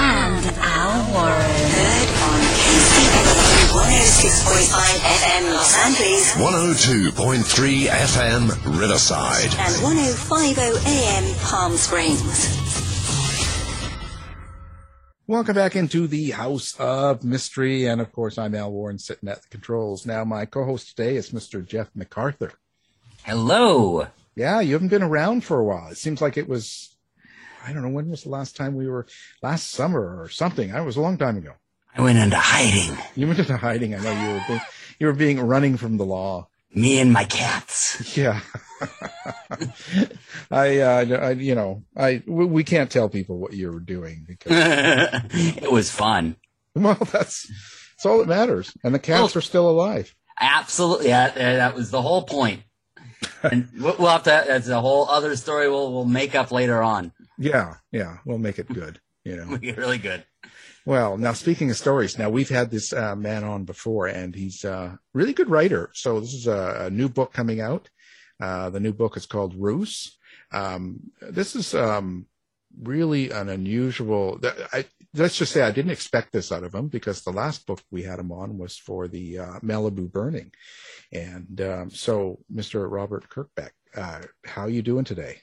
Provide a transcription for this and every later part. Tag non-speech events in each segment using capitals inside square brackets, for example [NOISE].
and Al Warren. Heard on KCAA 106.5 FM Los Angeles 102.3 FM Riverside. and 105.0 AM Palm Springs. Welcome back into the House of Mystery. And of course, I'm Al Warren sitting at the controls. Now, my co host today is Mr. Jeff MacArthur. Hello. Yeah, you haven't been around for a while. It seems like it was, I don't know, when was the last time we were, last summer or something. It was a long time ago. I went into hiding. You went into hiding. I know you were being, you were being running from the law. Me and my cats. Yeah. [LAUGHS] I, uh, I, you know, I, we, we can't tell people what you were doing because, [LAUGHS] it was fun. well, that's, that's all that matters. And the cats are still alive. Absolutely. Yeah, that was the whole point. And we'll we'll have to, that's a whole other story we'll, we'll make up later on. Yeah. Yeah. We'll make it good. You know, We get really good. Well, now speaking of stories, now we've had this uh, man on before, and he's a really good writer. So this is a, a new book coming out. Uh, the new book is called Ruse. Um, this is um, really an unusual. I, let's just say I didn't expect this out of him because the last book we had him on was for the uh, Malibu burning, and um, so Mr. Robert Kerbeck, uh, how are you doing today?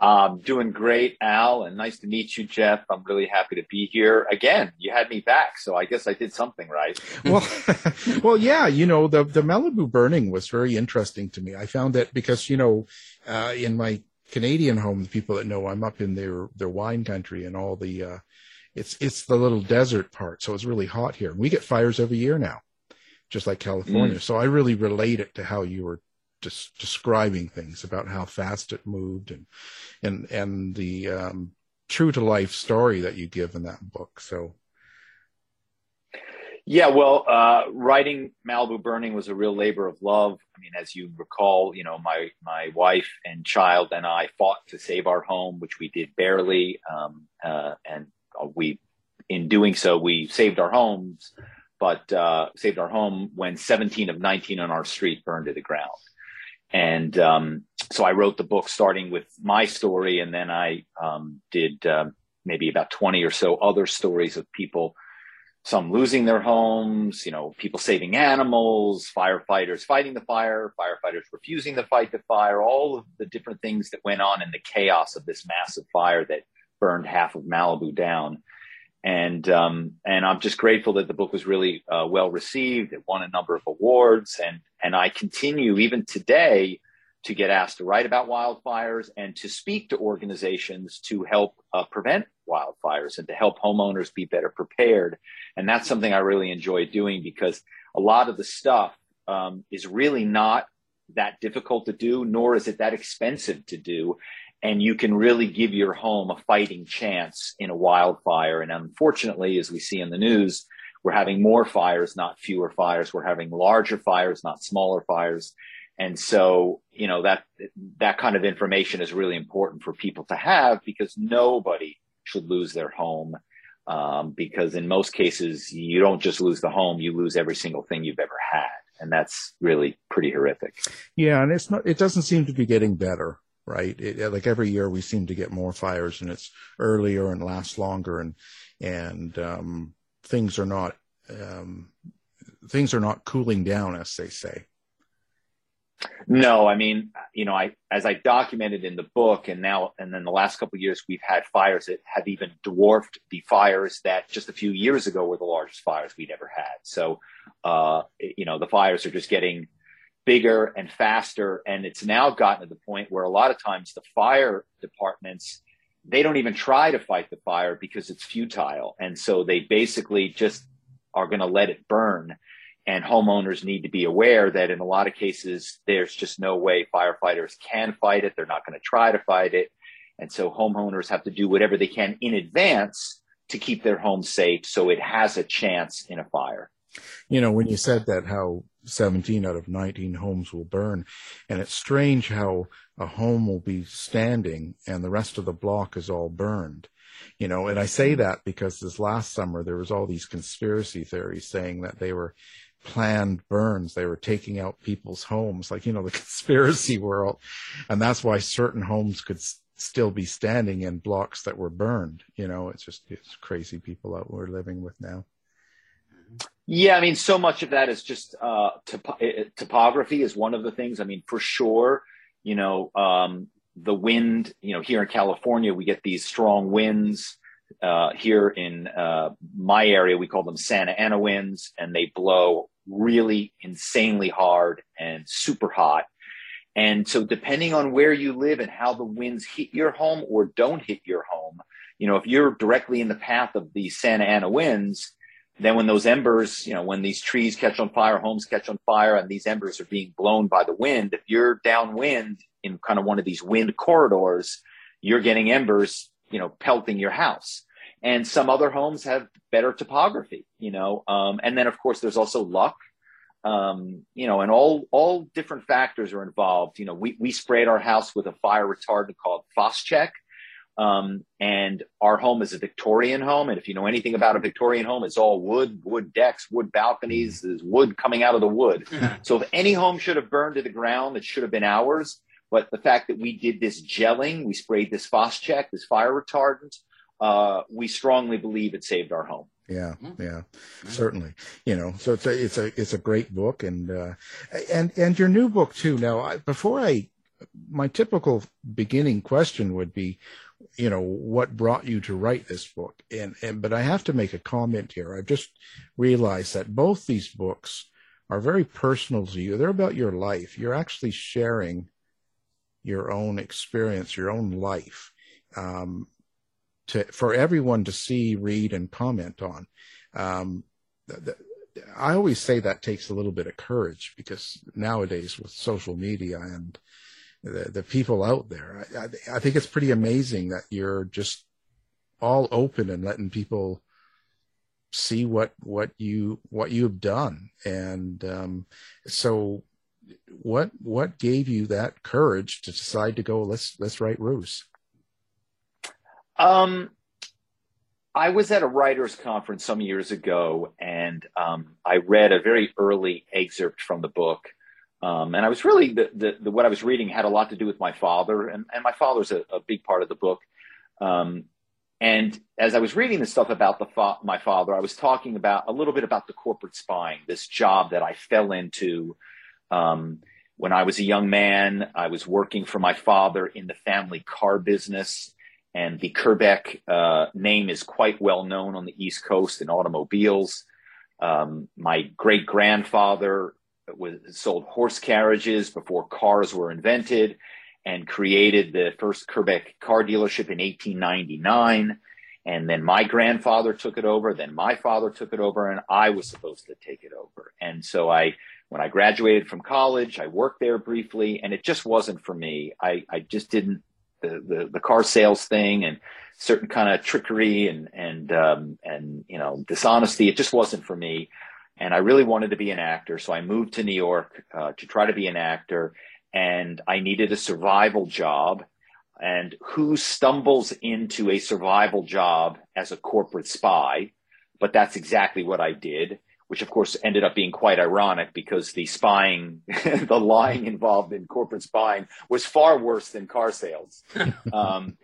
Um, doing great, Al, and nice to meet you, Jeff. I'm really happy to be here again. You had me back, so I guess I did something right. [LAUGHS] well, [LAUGHS] well, yeah, you know, the, the Malibu burning was very interesting to me. I found that because, you know, uh, in my Canadian home, the people that know I'm up in their, their wine country and all the, uh, it's, it's the little desert part. So it's really hot here. We get fires every year now, just like California. So I really relate it to how you were just describing things about how fast it moved and, and, and the, um, true to life story that you give in that book. So, Yeah, well, uh, writing Malibu Burning was a real labor of love. I mean, as you recall, you know, my my wife and child and I fought to save our home, which we did barely, um, uh, and we, in doing so, we saved our homes, but uh, saved our home when 17 of 19 on our street burned to the ground. And um, so I wrote the book starting with my story, and then I um, did um, maybe about 20 or so other stories of people some losing their homes, you know, people saving animals, firefighters fighting the fire, firefighters refusing to fight the fire, all of the different things that went on in the chaos of this massive fire that burned half of Malibu down. And um, and I'm just grateful that the book was really uh, well received. It won a number of awards, and and I continue even today to get asked to write about wildfires and to speak to organizations to help uh, prevent wildfires and to help homeowners be better prepared. And that's something I really enjoy doing because a lot of the stuff um, is really not that difficult to do, nor is it that expensive to do. And you can really give your home a fighting chance in a wildfire. And unfortunately, as we see in the news, we're having more fires, not fewer fires. We're having larger fires, not smaller fires. And so, you know, that, that kind of information is really important for people to have because nobody should lose their home. Um, because in most cases, you don't just lose the home, you lose every single thing you've ever had. And that's really pretty horrific. Yeah. And it's not, it doesn't seem to be getting better, right? It, like every year we seem to get more fires and it's earlier and lasts longer and, and, um, things are not, um, things are not cooling down, as they say. No, I mean, you know, I as I documented in the book, and now and then the last couple of years, we've had fires that have even dwarfed the fires that just a few years ago were the largest fires we'd ever had. So, uh, you know, the fires are just getting bigger and faster, and it's now gotten to the point where a lot of times the fire departments they don't even try to fight the fire because it's futile, and so they basically just are going to let it burn and homeowners need to be aware that in a lot of cases, there's just no way firefighters can fight it. They're not going to try to fight it. And so homeowners have to do whatever they can in advance to keep their home safe so it has a chance in a fire. You know, when you said that, how 17 out of 19 homes will burn, and it's strange how a home will be standing and the rest of the block is all burned. You know, and I say mm-hmm. that because this last summer there was all these conspiracy theories saying that they were planned burns. They were taking out people's homes, like, you know, the [LAUGHS] conspiracy world. And that's why certain homes could s- still be standing in blocks that were burned. You know, it's just, it's crazy people out we're living with now. Yeah, I mean, so much of that is just uh, top- topography is one of the things. I mean, for sure, you know, um, the wind, you know, here in California, we get these strong winds. Uh, here in uh, my area, we call them Santa Ana winds, and they blow really insanely hard and super hot. And so depending on where you live and how the winds hit your home or don't hit your home, you know, if you're directly in the path of the Santa Ana winds, then when those embers, you know, when these trees catch on fire, homes catch on fire, and these embers are being blown by the wind, if you're downwind in kind of one of these wind corridors, you're getting embers, you know, pelting your house. And some other homes have better topography you know um, and then of course there's also luck. Um, you know and all all different factors are involved. You know we, we sprayed our house with a fire retardant called Phos-Chek um, and our home is a Victorian home and if you know anything about a Victorian home it's all wood wood decks wood balconies there's wood coming out of the wood [LAUGHS] so if any home should have burned to the ground it should have been ours but the fact that we did this gelling we sprayed this Phos-Chek this fire retardant uh, we strongly believe it saved our home. Yeah, yeah, certainly. You know, so it's a it's a it's a great book, and uh, and and your new book too. Now, I, before I, my typical beginning question would be, you know, what brought you to write this book? And and but I have to make a comment here. I've just realized that both these books are very personal to you. They're about your life. You're actually sharing your own experience, your own life. Um, to for everyone to see, read, and comment on. Um, the, I always say that takes a little bit of courage because nowadays with social media and the, the people out there, I, I think it's pretty amazing that you're just all open and letting people see what what you what you've done and um, so what what gave you that courage to decide to go let's let's write Ruse um, I was at a writers' conference some years ago, and um, I read a very early excerpt from the book. Um, and I was really the, the, the, what I was reading had a lot to do with my father, and, and my father's a, a big part of the book. Um, and as I was reading the stuff about the fa- my father, I was talking about a little bit about the corporate spying, this job that I fell into um, when I was a young man. I was working for my father in the family car business and the Kerbeck uh, name is quite well known on the East Coast in automobiles. Um, my great grandfather was sold horse carriages before cars were invented and created the first Kerbeck car dealership in 1899. And then my grandfather took it over. Then my father took it over, and I was supposed to take it over. And so I when I graduated from college, I worked there briefly, and it just wasn't for me. I, I just didn't the, the, the car sales thing and certain kind of trickery and and um, and you know dishonesty. It just wasn't for me, and I really wanted to be an actor. So I moved to New York uh, to try to be an actor, and I needed a survival job. And who stumbles into a survival job as a corporate spy? But that's exactly what I did which of course ended up being quite ironic because the spying, [LAUGHS] the lying involved in corporate spying was far worse than car sales. [LAUGHS] Um,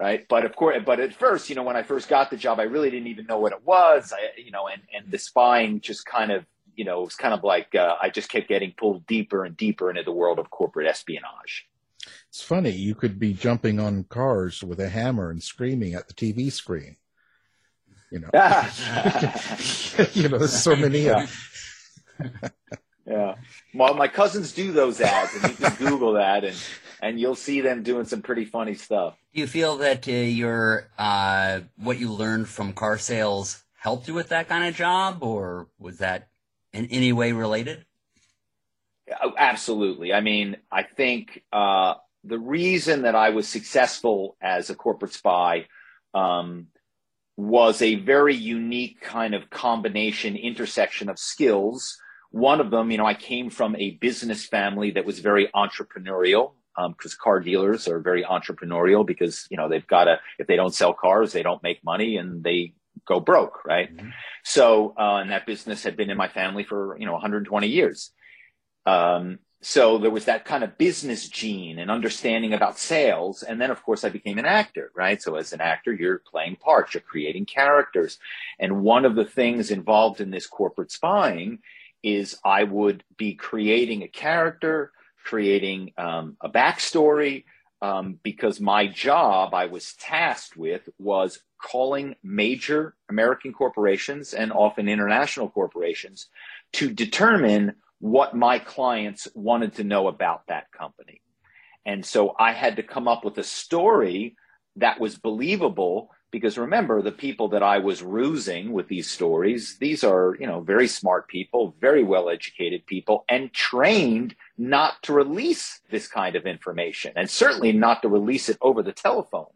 right. But of course, but at first, you know, when I first got the job, I really didn't even know what it was. I, you know, and, and the spying just kind of, you know, it was kind of like uh, I just kept getting pulled deeper and deeper into the world of corporate espionage. It's funny. You could be jumping on cars with a hammer and screaming at the TV screen you know. [LAUGHS] you know, there's so many. Uh, yeah. Well, my cousins do those ads, and you can Google that, and and you'll see them doing some pretty funny stuff. Do you feel that uh, your uh, what you learned from car sales helped you with that kind of job, or was that in any way related? Absolutely. I mean, I think uh, the reason that I was successful as a corporate spy um, was a very unique kind of combination intersection of skills. One of them, you know, I came from a business family that was very entrepreneurial because um, car dealers are very entrepreneurial because you know they've got to if they don't sell cars they don't make money and they go broke right? Mm-hmm. so uh, and that business had been in my family for you know 120 years. Um, so there was that kind of business gene and understanding about sales. And then of course i became an actor right? So as an actor you're playing parts you're creating characters. And one of the things involved in this corporate spying is i would be creating a character creating um, a backstory um, because my job i was tasked with was calling major american corporations and often international corporations to determine what my clients wanted to know about that company. And so I had to come up with a story that was believable because remember the people that I was rusing with these stories, these are, you know, very smart people, very well educated people and trained not to release this kind of information and certainly not to release it over the telephone.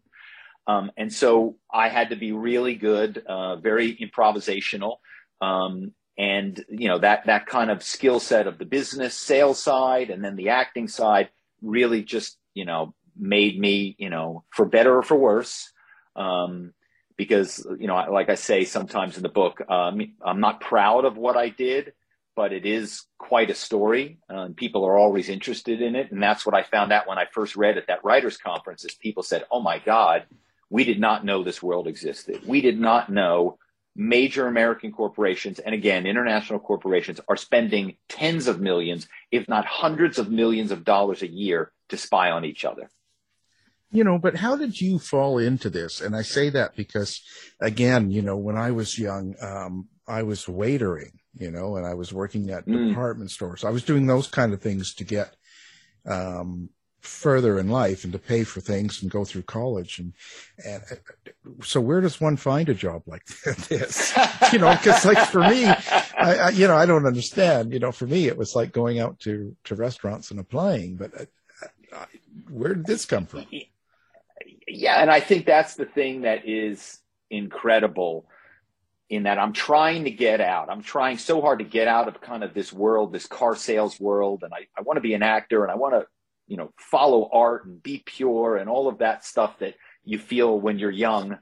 Um, and so I had to be really good, uh, very improvisational, um, and you know that that kind of skill set of the business sales side and then the acting side really just you know made me you know for better or for worse um, because you know like i say sometimes in the book um, i'm not proud of what i did but it is quite a story uh, and people are always interested in it and that's what i found out when i first read at that writers conference is people said oh my god we did not know this world existed we did not know major American corporations and again, international corporations are spending tens of millions, if not hundreds of millions of dollars a year to spy on each other. You know, but how did you fall into this? And I say that because, again, you know, when I was young, um, I was waitering, you know, and I was working at mm. department stores. I was doing those kind of things to get um, further in life and to pay for things and go through college and and so where does one find a job like [LAUGHS] this you know because like for me I, I, you know i don't understand you know for me it was like going out to to restaurants and applying but I, uh, uh, where did this come from yeah and i think that's the thing that is incredible in that i'm trying to get out i'm trying so hard to get out of kind of this world this car sales world and i, I want to be an actor and i want to you know, follow art and be pure and all of that stuff that you feel when you're young.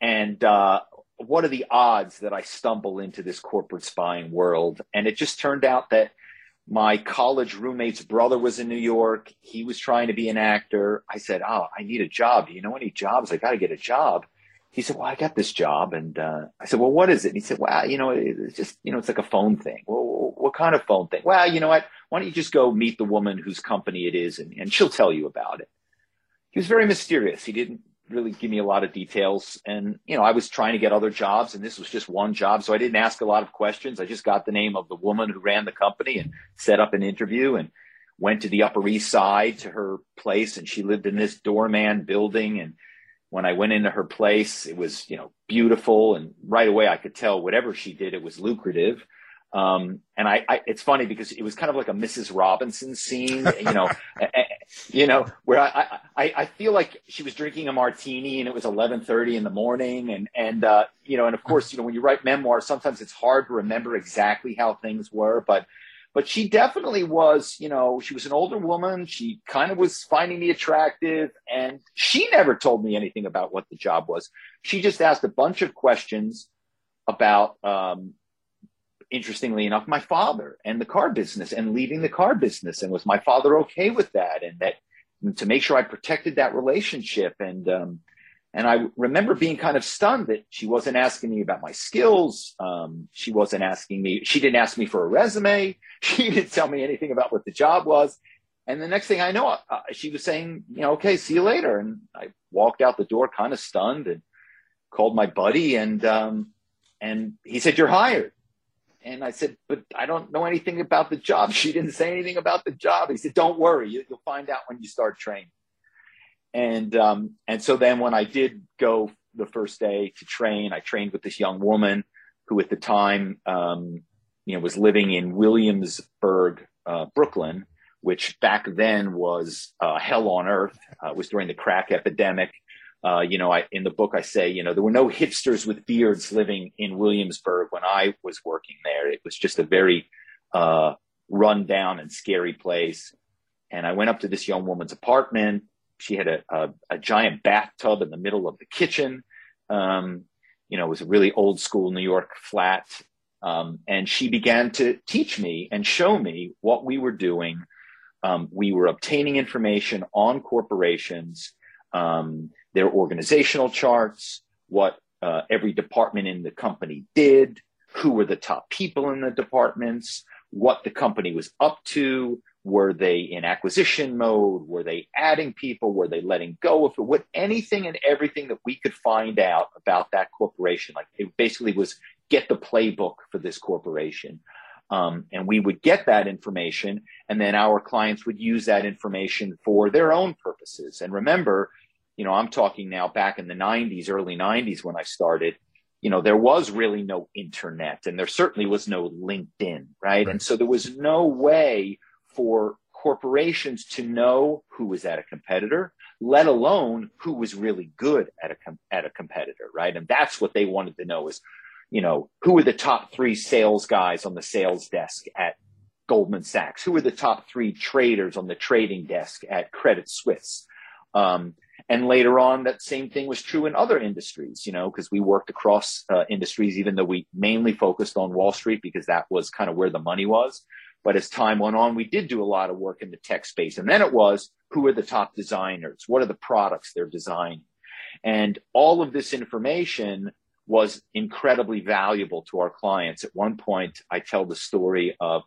And uh, what are the odds that I stumble into this corporate spying world? And it just turned out that my college roommate's brother was in New York. He was trying to be an actor. I said, Oh, I need a job. Do you know any jobs? I got to get a job. He said, Well, I got this job. And uh, I said, Well, what is it? And he said, Well, you know, it's just, you know, it's like a phone thing. Well, what kind of phone thing? Well, you know what? why don't you just go meet the woman whose company it is and, and she'll tell you about it. He was very mysterious. He didn't really give me a lot of details. And, you know, I was trying to get other jobs and this was just one job. So I didn't ask a lot of questions. I just got the name of the woman who ran the company and set up an interview and went to the Upper East Side to her place. And she lived in this doorman building. And when I went into her place, it was, you know, beautiful. And right away I could tell whatever she did, it was lucrative. Um, and I, I, it's funny because it was kind of like a Mrs. Robinson scene, you know, [LAUGHS] you know, where I, I, I feel like she was drinking a martini and it was 1130 in the morning. And, and, uh, you know, and of course, you know, when you write memoirs, sometimes it's hard to remember exactly how things were, but, but she definitely was, you know, she was an older woman. She kind of was finding me attractive and she never told me anything about what the job was. She just asked a bunch of questions about, um, interestingly enough, my father and the car business and leaving the car business. And was my father okay with that? And that to make sure I protected that relationship. And, um, and I remember being kind of stunned that she wasn't asking me about my skills. Um, she wasn't asking me, she didn't ask me for a resume. [LAUGHS] She didn't tell me anything about what the job was. And the next thing I know, uh, she was saying, you know, okay, see you later. And I walked out the door kind of stunned and called my buddy and, um, and he said, you're hired. And I said, but I don't know anything about the job. [LAUGHS] She didn't say anything about the job. He said, don't worry. You, will find out when you start training. And, um, and so then when I did go the first day to train, I trained with this young woman who at the time, um, you know, was living in Williamsburg, uh, Brooklyn, which back then was uh, hell on earth. Uh, it was during the crack epidemic. Uh, you know, I, in the book, I say, you know, there were no hipsters with beards living in Williamsburg when I was working there. It was just a very uh, run down and scary place. And I went up to this young woman's apartment. She had a, a, a giant bathtub in the middle of the kitchen. Um, you know, it was a really old school New York flat. Um, and she began to teach me and show me what we were doing. Um, we were obtaining information on corporations. Um, their organizational charts, what uh, every department in the company did, who were the top people in the departments, what the company was up to. Were they in acquisition mode? Were they adding people? Were they letting go of it? What anything and everything that we could find out about that corporation? Like it basically was get the playbook for this corporation. Um, and we would get that information, and then our clients would use that information for their own purposes. And remember, you know, I'm talking now back in the 90s, early 90s when I started, you know, there was really no internet and there certainly was no LinkedIn, right? right. And so there was no way for corporations to know who was at a competitor, let alone who was really good at a com- at a competitor, right? And that's what they wanted to know is, you know, who are the top three sales guys on the sales desk at Goldman Sachs? Who are the top three traders on the trading desk at Credit Suisse? Um, and later on, that same thing was true in other industries, you know, because we worked across uh, industries, even though we mainly focused on Wall Street because that was kind of where the money was. But as time went on, we did do a lot of work in the tech space. And then it was who are the top designers? What are the products they're designing? And all of this information was incredibly valuable to our clients. At one point, I tell the story of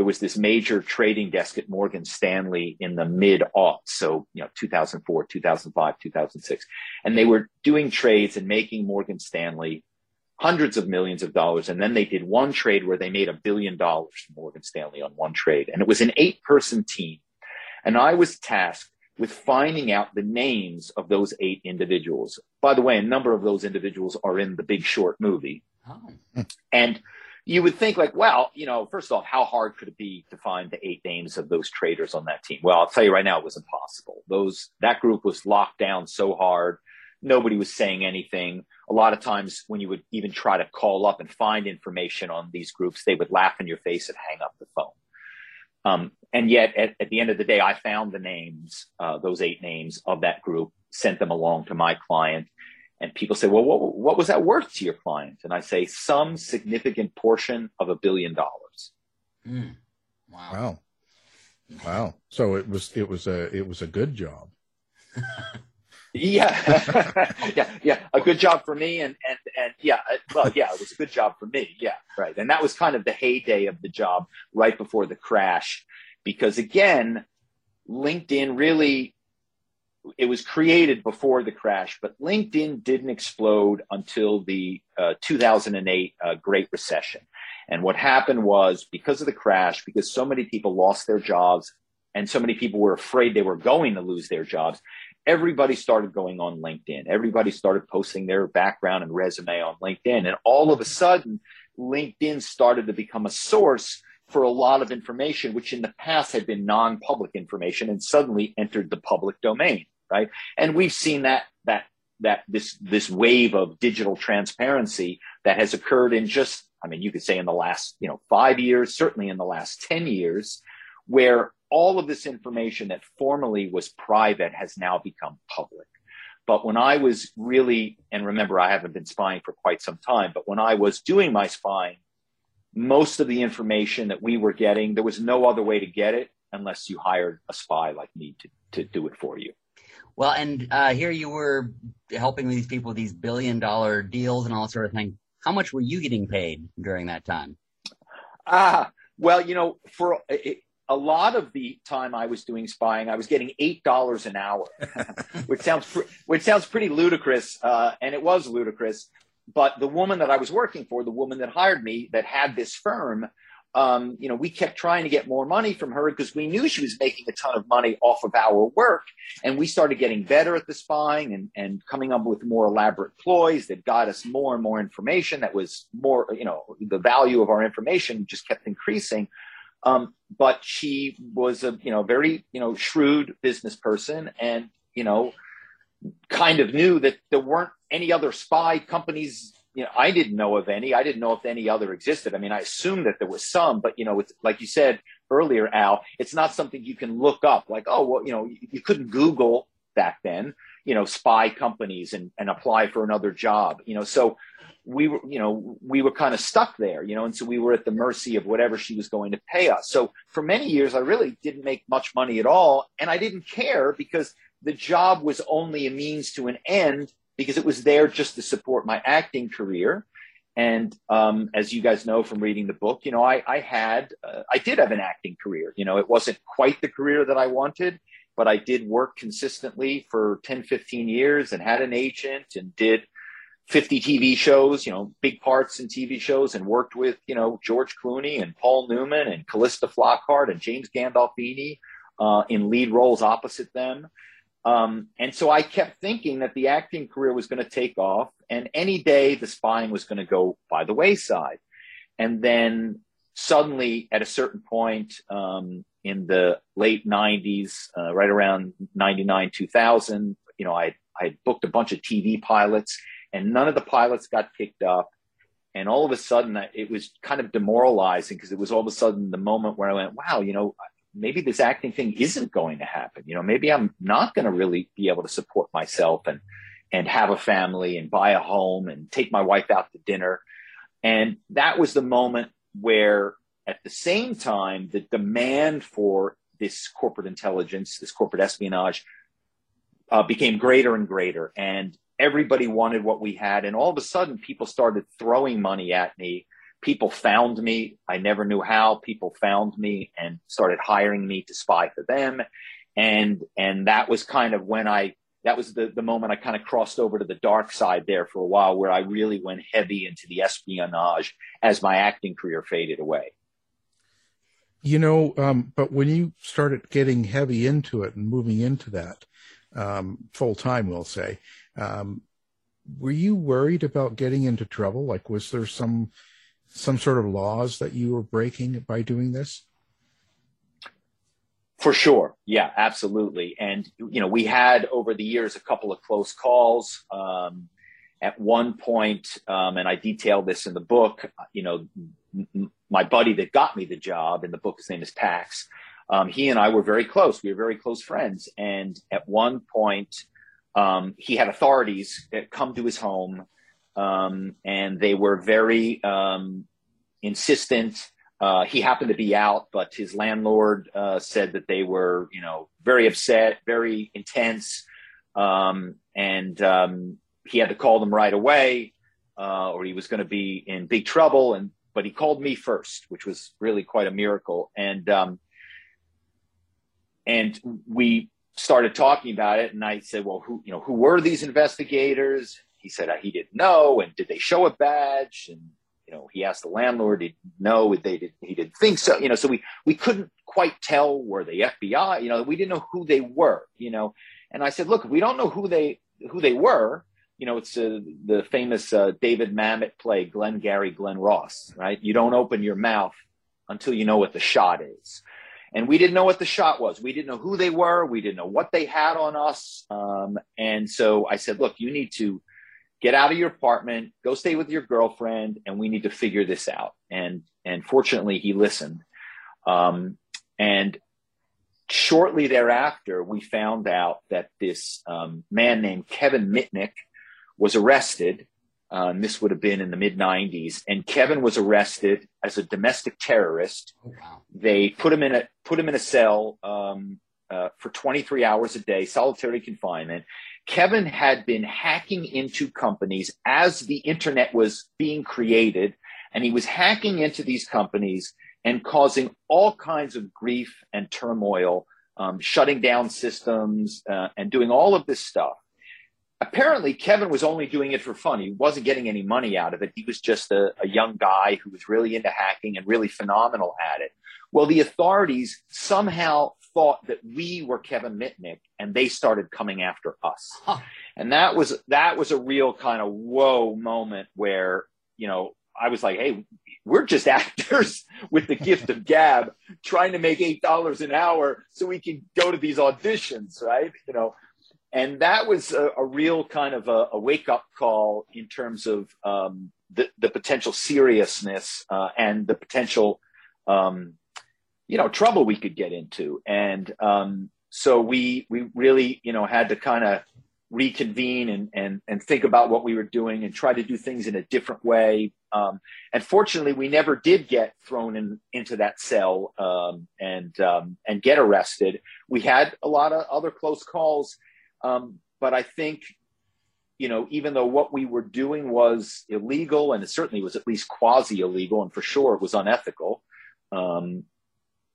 there was this major trading desk at Morgan Stanley in the mid aughts. So, you know, 2004, 2005, 2006. And they were doing trades and making Morgan Stanley hundreds of millions of dollars. And then they did one trade where they made a billion dollars from Morgan Stanley on one trade. And it was an eight person team. And I was tasked with finding out the names of those eight individuals. By the way, a number of those individuals are in the Big Short movie. Oh. And you would think like, well, you know, first off, how hard could it be to find the eight names of those traders on that team? Well, I'll tell you right now, it was impossible. Those, that group was locked down so hard. Nobody was saying anything. A lot of times when you would even try to call up and find information on these groups, they would laugh in your face and hang up the phone. Um, and yet at, at, the end of the day, I found the names, uh, those eight names of that group, sent them along to my client and people say, well, what, what was that worth to your client? And I say, some significant portion of a billion dollars. Mm. Wow. Wow. Wow. So it was, it was a, it was a good job. [LAUGHS] yeah. [LAUGHS] yeah. Yeah. A good job for me. And, and, and yeah, uh, well, yeah, it was a good job for me. Yeah. Right. And that was kind of the heyday of the job right before the crash. Because again, LinkedIn really it was created before the crash, but LinkedIn didn't explode until the uh, 2008 uh, Great Recession. And what happened was because of the crash, because so many people lost their jobs and so many people were afraid they were going to lose their jobs, everybody started going on LinkedIn. Everybody started posting their background and resume on LinkedIn. And all of a sudden, LinkedIn started to become a source for a lot of information, which in the past had been non-public information and suddenly entered the public domain, right? And we've seen that, that, that this, this wave of digital transparency that has occurred in just, I mean, you could say in the last, you know, five years, certainly in the last 10 years, where all of this information that formerly was private has now become public. But when I was really, and remember, I haven't been spying for quite some time, but when I was doing my spying, most of the information that we were getting, there was no other way to get it unless you hired a spy like me to, to do it for you. Well, and uh, here you were helping these people with these billion dollar deals and all that sort of thing. How much were you getting paid during that time? Ah, well, you know, for a lot of the time I was doing spying, I was getting eight dollars an hour, [LAUGHS] which sounds which sounds pretty ludicrous, uh, and it was ludicrous. But the woman that I was working for, the woman that hired me, that had this firm, um, you know, we kept trying to get more money from her because we knew she was making a ton of money off of our work, and we started getting better at the spying and and coming up with more elaborate ploys that got us more and more information. That was more, you know, the value of our information just kept increasing um, but she was a you know very you know shrewd business person, and you know kind of knew that there weren't any other spy companies. You know, I didn't know of any. I didn't know if any other existed. I mean, I assumed that there was some, but you know, it's like you said earlier, Al, it's not something you can look up. Like, oh, well, you know, you, you couldn't Google back then, you know, spy companies and, and apply for another job. You know, so we were, you know, we were kind of stuck there, you know, and so we were at the mercy of whatever she was going to pay us. So for many years, I really didn't make much money at all. And I didn't care because the job was only a means to an end because it was there just to support my acting career. And um, as you guys know from reading the book, you know, I, I had, uh, I did have an acting career. You know, it wasn't quite the career that I wanted, but I did work consistently for 10, 15 years and had an agent and did 50 TV shows, you know, big parts in TV shows and worked with, you know, George Clooney and Paul Newman and Calista Flockhart and James Gandolfini uh, in lead roles opposite them. Um, and so I kept thinking that the acting career was going to take off and any day the spying was going to go by the wayside. And then suddenly at a certain point um, in the late 90s, uh, right around 99, 2000, you know, I, I booked a bunch of TV pilots and none of the pilots got picked up. And all of a sudden, it was kind of demoralizing because it was all of a sudden the moment where I went, wow, you know, maybe this acting thing isn't going to happen. You know, maybe I'm not going to really be able to support myself and, and have a family and buy a home and take my wife out to dinner. And that was the moment where at the same time, the demand for this corporate intelligence, this corporate espionage, uh, became greater and greater. And everybody wanted what we had. And all of a sudden, people started throwing money at me. People found me. I never knew how. People found me and started hiring me to spy for them. And, and that was kind of when I, that was the, the moment I kind of crossed over to the dark side there for a while, where I really went heavy into the espionage as my acting career faded away. You know, um, but when you started getting heavy into it and moving into that um, full time, we'll say, um, were you worried about getting into trouble? Like, was there some some sort of laws that you were breaking by doing this? For sure, yeah, absolutely. And you know, we had over the years a couple of close calls. Um, at one point, um, and I detail this in the book. You know, m- my buddy that got me the job in the book, his name is Pax. Um, he and I were very close. We were very close friends. And at one point, um, he had authorities come to his home, um, and they were very um, insistent. Uh, he happened to be out, but his landlord uh, said that they were, you know, very upset, very intense, um, and um, he had to call them right away, uh, or he was going to be in big trouble. And but he called me first, which was really quite a miracle. And um, and we started talking about it, and I said, "Well, who you know who were these investigators?" He said he didn't know, and did they show a badge? And you know, he asked the landlord, He "Did no?" They did. He didn't think so. You know, so we we couldn't quite tell were they FBI. You know, we didn't know who they were. You know, and I said, "Look, we don't know who they who they were." you know, it's uh, the famous uh, David Mamet play, Glenn Gary, Glen Ross, right? You don't open your mouth until you know what the shot is. And we didn't know what the shot was. We didn't know who they were. We didn't know what they had on us. Um, and so I said, look, you need to get out of your apartment, go stay with your girlfriend, and we need to figure this out. And and fortunately, he listened. Um, and shortly thereafter, we found out that this um, man named Kevin Mitnick was arrested. Um, this would have been in the mid 90s, and Kevin was arrested as a domestic terrorist. Oh, wow. They put him in a put him in a cell um, uh, for 23 hours a day, solitary confinement. Kevin had been hacking into companies as the internet was being created, and he was hacking into these companies and causing all kinds of grief and turmoil, um, shutting down systems uh, and doing all of this stuff. Apparently, Kevin was only doing it for fun. He wasn't getting any money out of it. He was just a, a young guy who was really into hacking and really phenomenal at it. Well, the authorities somehow thought that we were Kevin Mitnick and they started coming after us. Huh. And that was that was a real kind of whoa moment where, you know, I was like, hey, we're just [LAUGHS] actors with the gift of gab trying to make eight dollars an hour so we can go to these auditions, right? You know, and that was a, a real kind of a, a wake up call in terms of um, the, the potential seriousness uh, and the potential um, you know trouble we could get into. And um, so we we really you know had to kind of reconvene and, and and think about what we were doing and try to do things in a different way. Um, and fortunately we never did get thrown in into that cell um, and um, and get arrested. We had a lot of other close calls um, but i think you know even though what we were doing was illegal and it certainly was at least quasi illegal and for sure it was unethical um,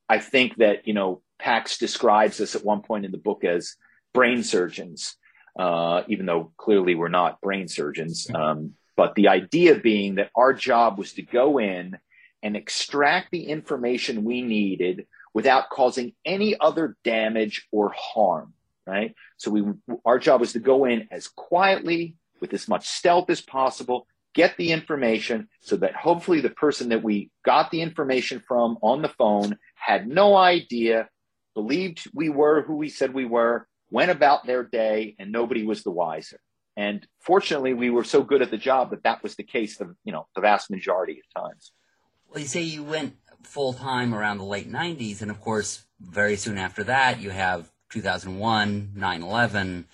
I think that, you know, Pax describes us at one point in the book as brain surgeons, uh, even though clearly we're not brain surgeons. Um, but the idea being that our job was to go in and extract the information we needed without causing any other damage or harm, right? So we, our job was to go in as quietly with as much stealth as possible, get the information so that hopefully the person that we got the information from on the phone had no idea, believed we were who we said we were, went about their day, and nobody was the wiser. And fortunately, we were so good at the job that that was the case, the, you know, the vast majority of times. Well, you say you went full time around the late 90s, and of course, very soon after that, you have 2001, 9 11,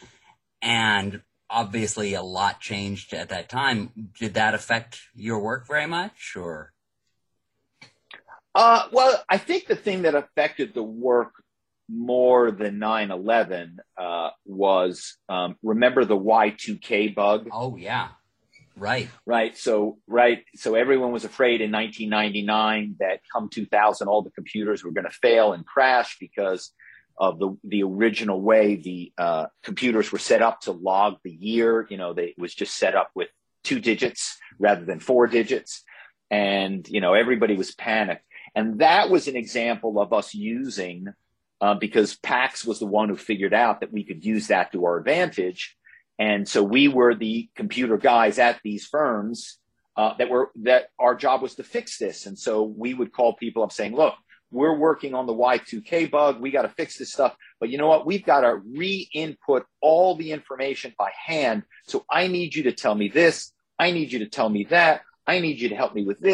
and obviously a lot changed at that time. Did that affect your work very much, or? Uh, well, I think the thing that affected the work more than 9 11 uh, was um, remember the Y2K bug? Oh, yeah. Right. Right. So, right. So everyone was afraid in 1999 that come 2000, all the computers were going to fail and crash because of the, the original way the uh, computers were set up to log the year. You know, they, it was just set up with two digits rather than four digits. And, you know, everybody was panicked. And that was an example of us using, uh, because Pax was the one who figured out that we could use that to our advantage. And so we were the computer guys at these firms uh, that were that our job was to fix this. And so we would call people up saying, look, we're working on the Y2K bug. We got to fix this stuff. But you know what? We've got to re input all the information by hand. So I need you to tell me this. I need you to tell me that. I need you to help me with this.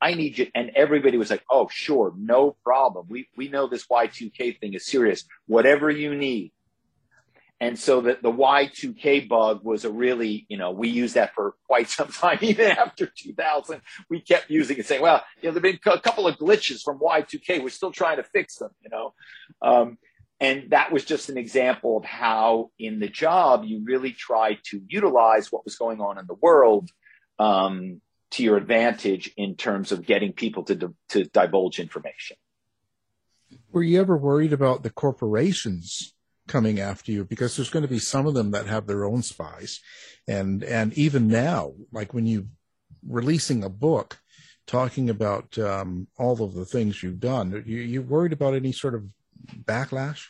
I need you. And everybody was like, oh, sure, no problem. We, we know this Y2K thing is serious. Whatever you need. And so the, the Y2K bug was a really, you know, we used that for quite some time. [LAUGHS] Even after 2000, we kept using it saying, well, you know, there've been a couple of glitches from Y2K. We're still trying to fix them, you know. Um, and that was just an example of how in the job you really tried to utilize what was going on in the world um, to your advantage in terms of getting people to, to divulge information. Were you ever worried about the corporations coming after you? Because there's going to be some of them that have their own spies, and and even now, like when you releasing a book talking about um, all of the things you've done, you you worried about any sort of backlash?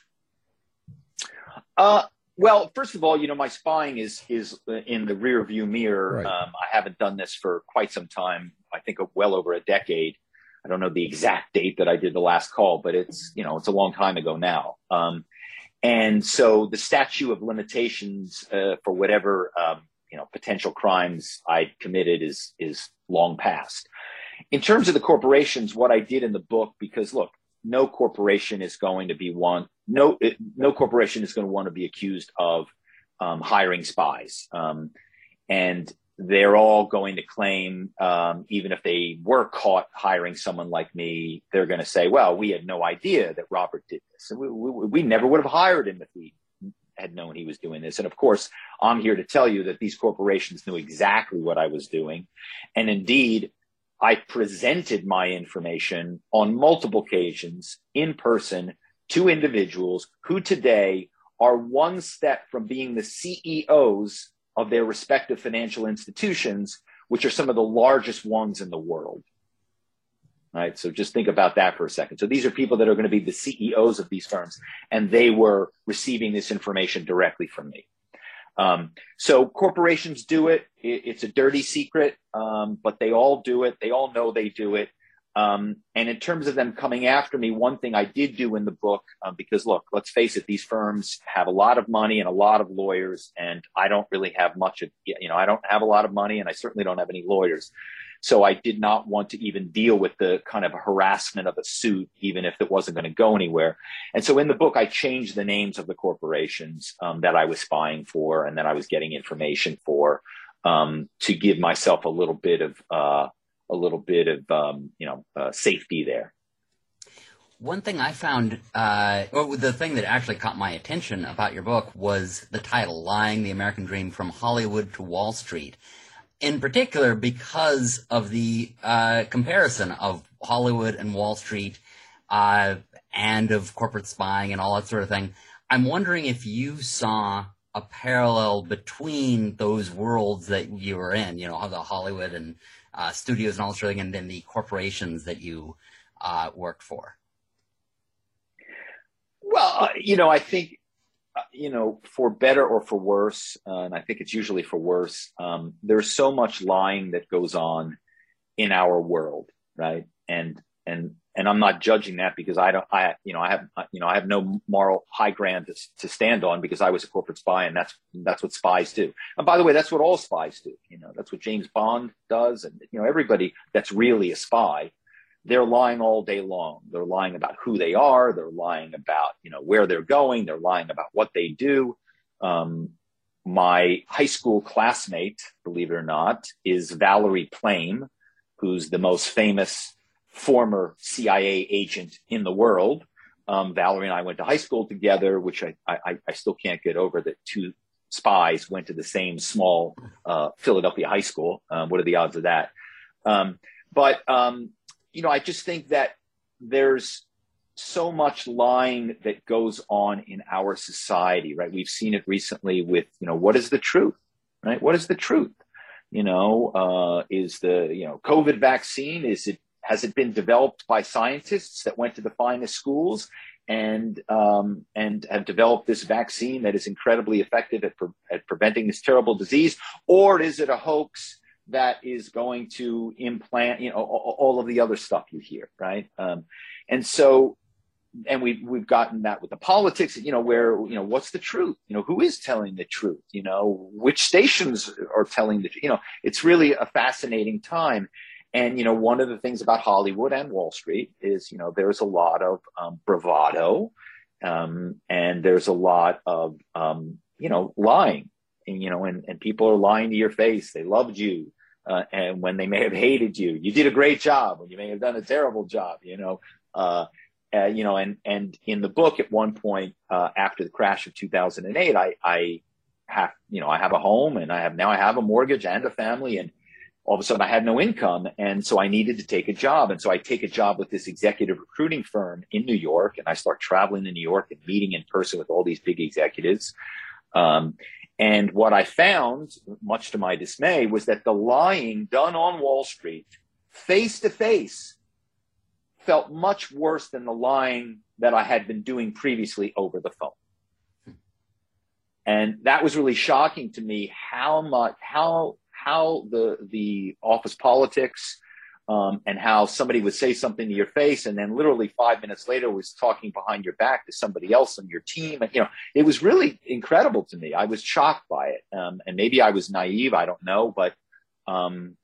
Uh, well, first of all, you know, my spying is is in the rear view mirror. Right. Um, I haven't done this for quite some time. I think well over a decade. I don't know the exact date that I did the last call, but it's you know it's a long time ago now. Um, and so the statute of limitations uh, for whatever um, you know potential crimes I committed is is long past. In terms of the corporations, what I did in the book, because look, no corporation is going to be one. No, no corporation is going to want to be accused of um, hiring spies, um, and they're all going to claim, um, even if they were caught hiring someone like me, they're going to say, "Well, we had no idea that Robert did this, and we, we, we never would have hired him if we had known he was doing this." And of course, I'm here to tell you that these corporations knew exactly what I was doing, and indeed, I presented my information on multiple occasions in person to individuals who today are one step from being the CEOs of their respective financial institutions, which are some of the largest ones in the world. Right. So just think about that for a second. So these are people that are going to be the CEOs of these firms, and they were receiving this information directly from me. Um, so corporations do it. it. It's a dirty secret, um, but they all do it. They all know they do it. Um, and in terms of them coming after me, one thing I did do in the book, uh, because look, let's face it, these firms have a lot of money and a lot of lawyers, and I don't really have much of, you know, I don't have a lot of money and I certainly don't have any lawyers. So I did not want to even deal with the kind of harassment of a suit, even if it wasn't going to go anywhere. And so in the book, I changed the names of the corporations um, that I was spying for and that I was getting information for um, to give myself a little bit of, uh, a little bit of um, you know uh, safety there. One thing I found, uh, or the thing that actually caught my attention about your book was the title, Lying the American Dream from Hollywood to Wall Street. In particular, because of the uh, comparison of Hollywood and Wall Street uh, and of corporate spying and all that sort of thing. I'm wondering if you saw a parallel between those worlds that you were in, you know, the Hollywood and uh, studios and all this sort of and then the corporations that you uh, worked for? Well, uh, you know, I think, uh, you know, for better or for worse, uh, and I think it's usually for worse, um, there's so much lying that goes on in our world, right? And and and I'm not judging that because I don't, I, you know, I have, you know, I have no moral high ground to, to stand on because I was a corporate spy and that's, that's what spies do. And by the way, that's what all spies do. You know, that's what James Bond does. And, you know, everybody that's really a spy, they're lying all day long. They're lying about who they are. They're lying about, you know, where they're going. They're lying about what they do. Um, my high school classmate, believe it or not, is Valerie Plame, who's the most famous former CIA agent in the world. Um, Valerie and I went to high school together, which I, I, I, still can't get over that two spies went to the same small uh, Philadelphia high school. Um, what are the odds of that? Um, but, um, you know, I just think that there's so much lying that goes on in our society, right? We've seen it recently with, you know, what is the truth, right? What is the truth? You know, uh, is the, you know, COVID vaccine, is it has it been developed by scientists that went to the finest schools and um, and have developed this vaccine that is incredibly effective at, pre- at preventing this terrible disease, or is it a hoax that is going to implant you know all, of the other stuff you hear, right? Um, and so, and we've we've gotten that with the politics, you know, where you know what's the truth? You know, who is telling the truth? You know, which stations are telling the you know? It's really a fascinating time. And, you know, one of the things about Hollywood and Wall Street is, you know, there's a lot of um, bravado um, and there's a lot of, um, you know, lying. And, you know, and, and people are lying to your face. They loved you. Uh, and when they may have hated you, you did a great job when you may have done a terrible job, you know. Uh, uh, you know, and and in the book, at one point uh, after the crash of 2008, I I have you know I have a home and I have now I have a mortgage and a family and all of a sudden I had no income. And so I needed to take a job. And so I take a job with this executive recruiting firm in New York. And I start traveling to New York and meeting in person with all these big executives. Um, and what I found, much to my dismay, was that the lying done on Wall Street face to face felt much worse than the lying that I had been doing previously over the phone. And that was really shocking to me how much, how how the the office politics um, and how somebody would say something to your face and then literally five minutes later was talking behind your back to somebody else on your team. And you know it was really incredible to me. I was shocked by it. Um, and maybe i was naive. I don't know. But um,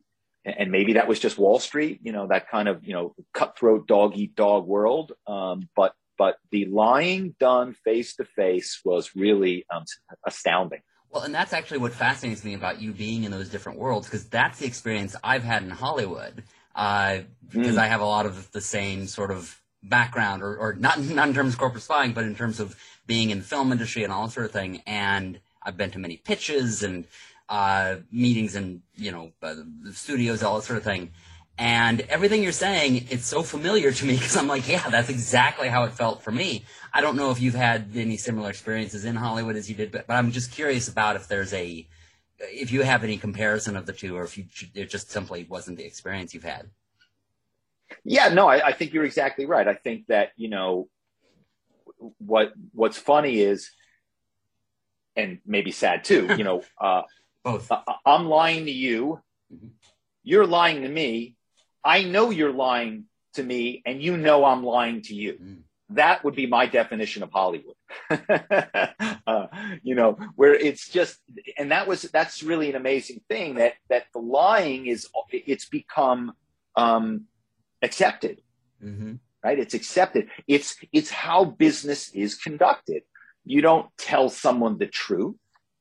and maybe that was just wall street you know that kind of you know cutthroat dog eat dog world. Um, but but the lying done face to face was really um, astounding well, and that's actually what fascinates me about you being in those different worlds, because that's the experience I've had in Hollywood. Uh, because mm. I have a lot of the same sort of background, or, or not, not in terms of corporate spying, but in terms of being in the film industry and all that sort of thing. And I've been to many pitches and uh, meetings and you know uh, studios, all that sort of thing. And everything you're saying, it's so familiar to me [LAUGHS] because I'm like, yeah, that's exactly how it felt for me. I don't know if you've had any similar experiences in Hollywood as you did, but, but I'm just curious about if there's a, if you have any comparison of the two, or if you it just simply wasn't the experience you've had. Yeah, no, I, I think you're exactly right. I think that you know what what's funny is, and maybe sad too. You know, [LAUGHS] uh, both. Uh, I'm lying to you. Mm-hmm. You're lying to me I know you're lying to me and you know I'm lying to you. Mm. That would be my definition of Hollywood. [LAUGHS] uh, you know, where it's just, and that was, that's really an amazing thing that, that the lying is, it's become, um, accepted. Mm-hmm. Right. It's accepted. It's, it's how business is conducted. You don't tell someone the truth,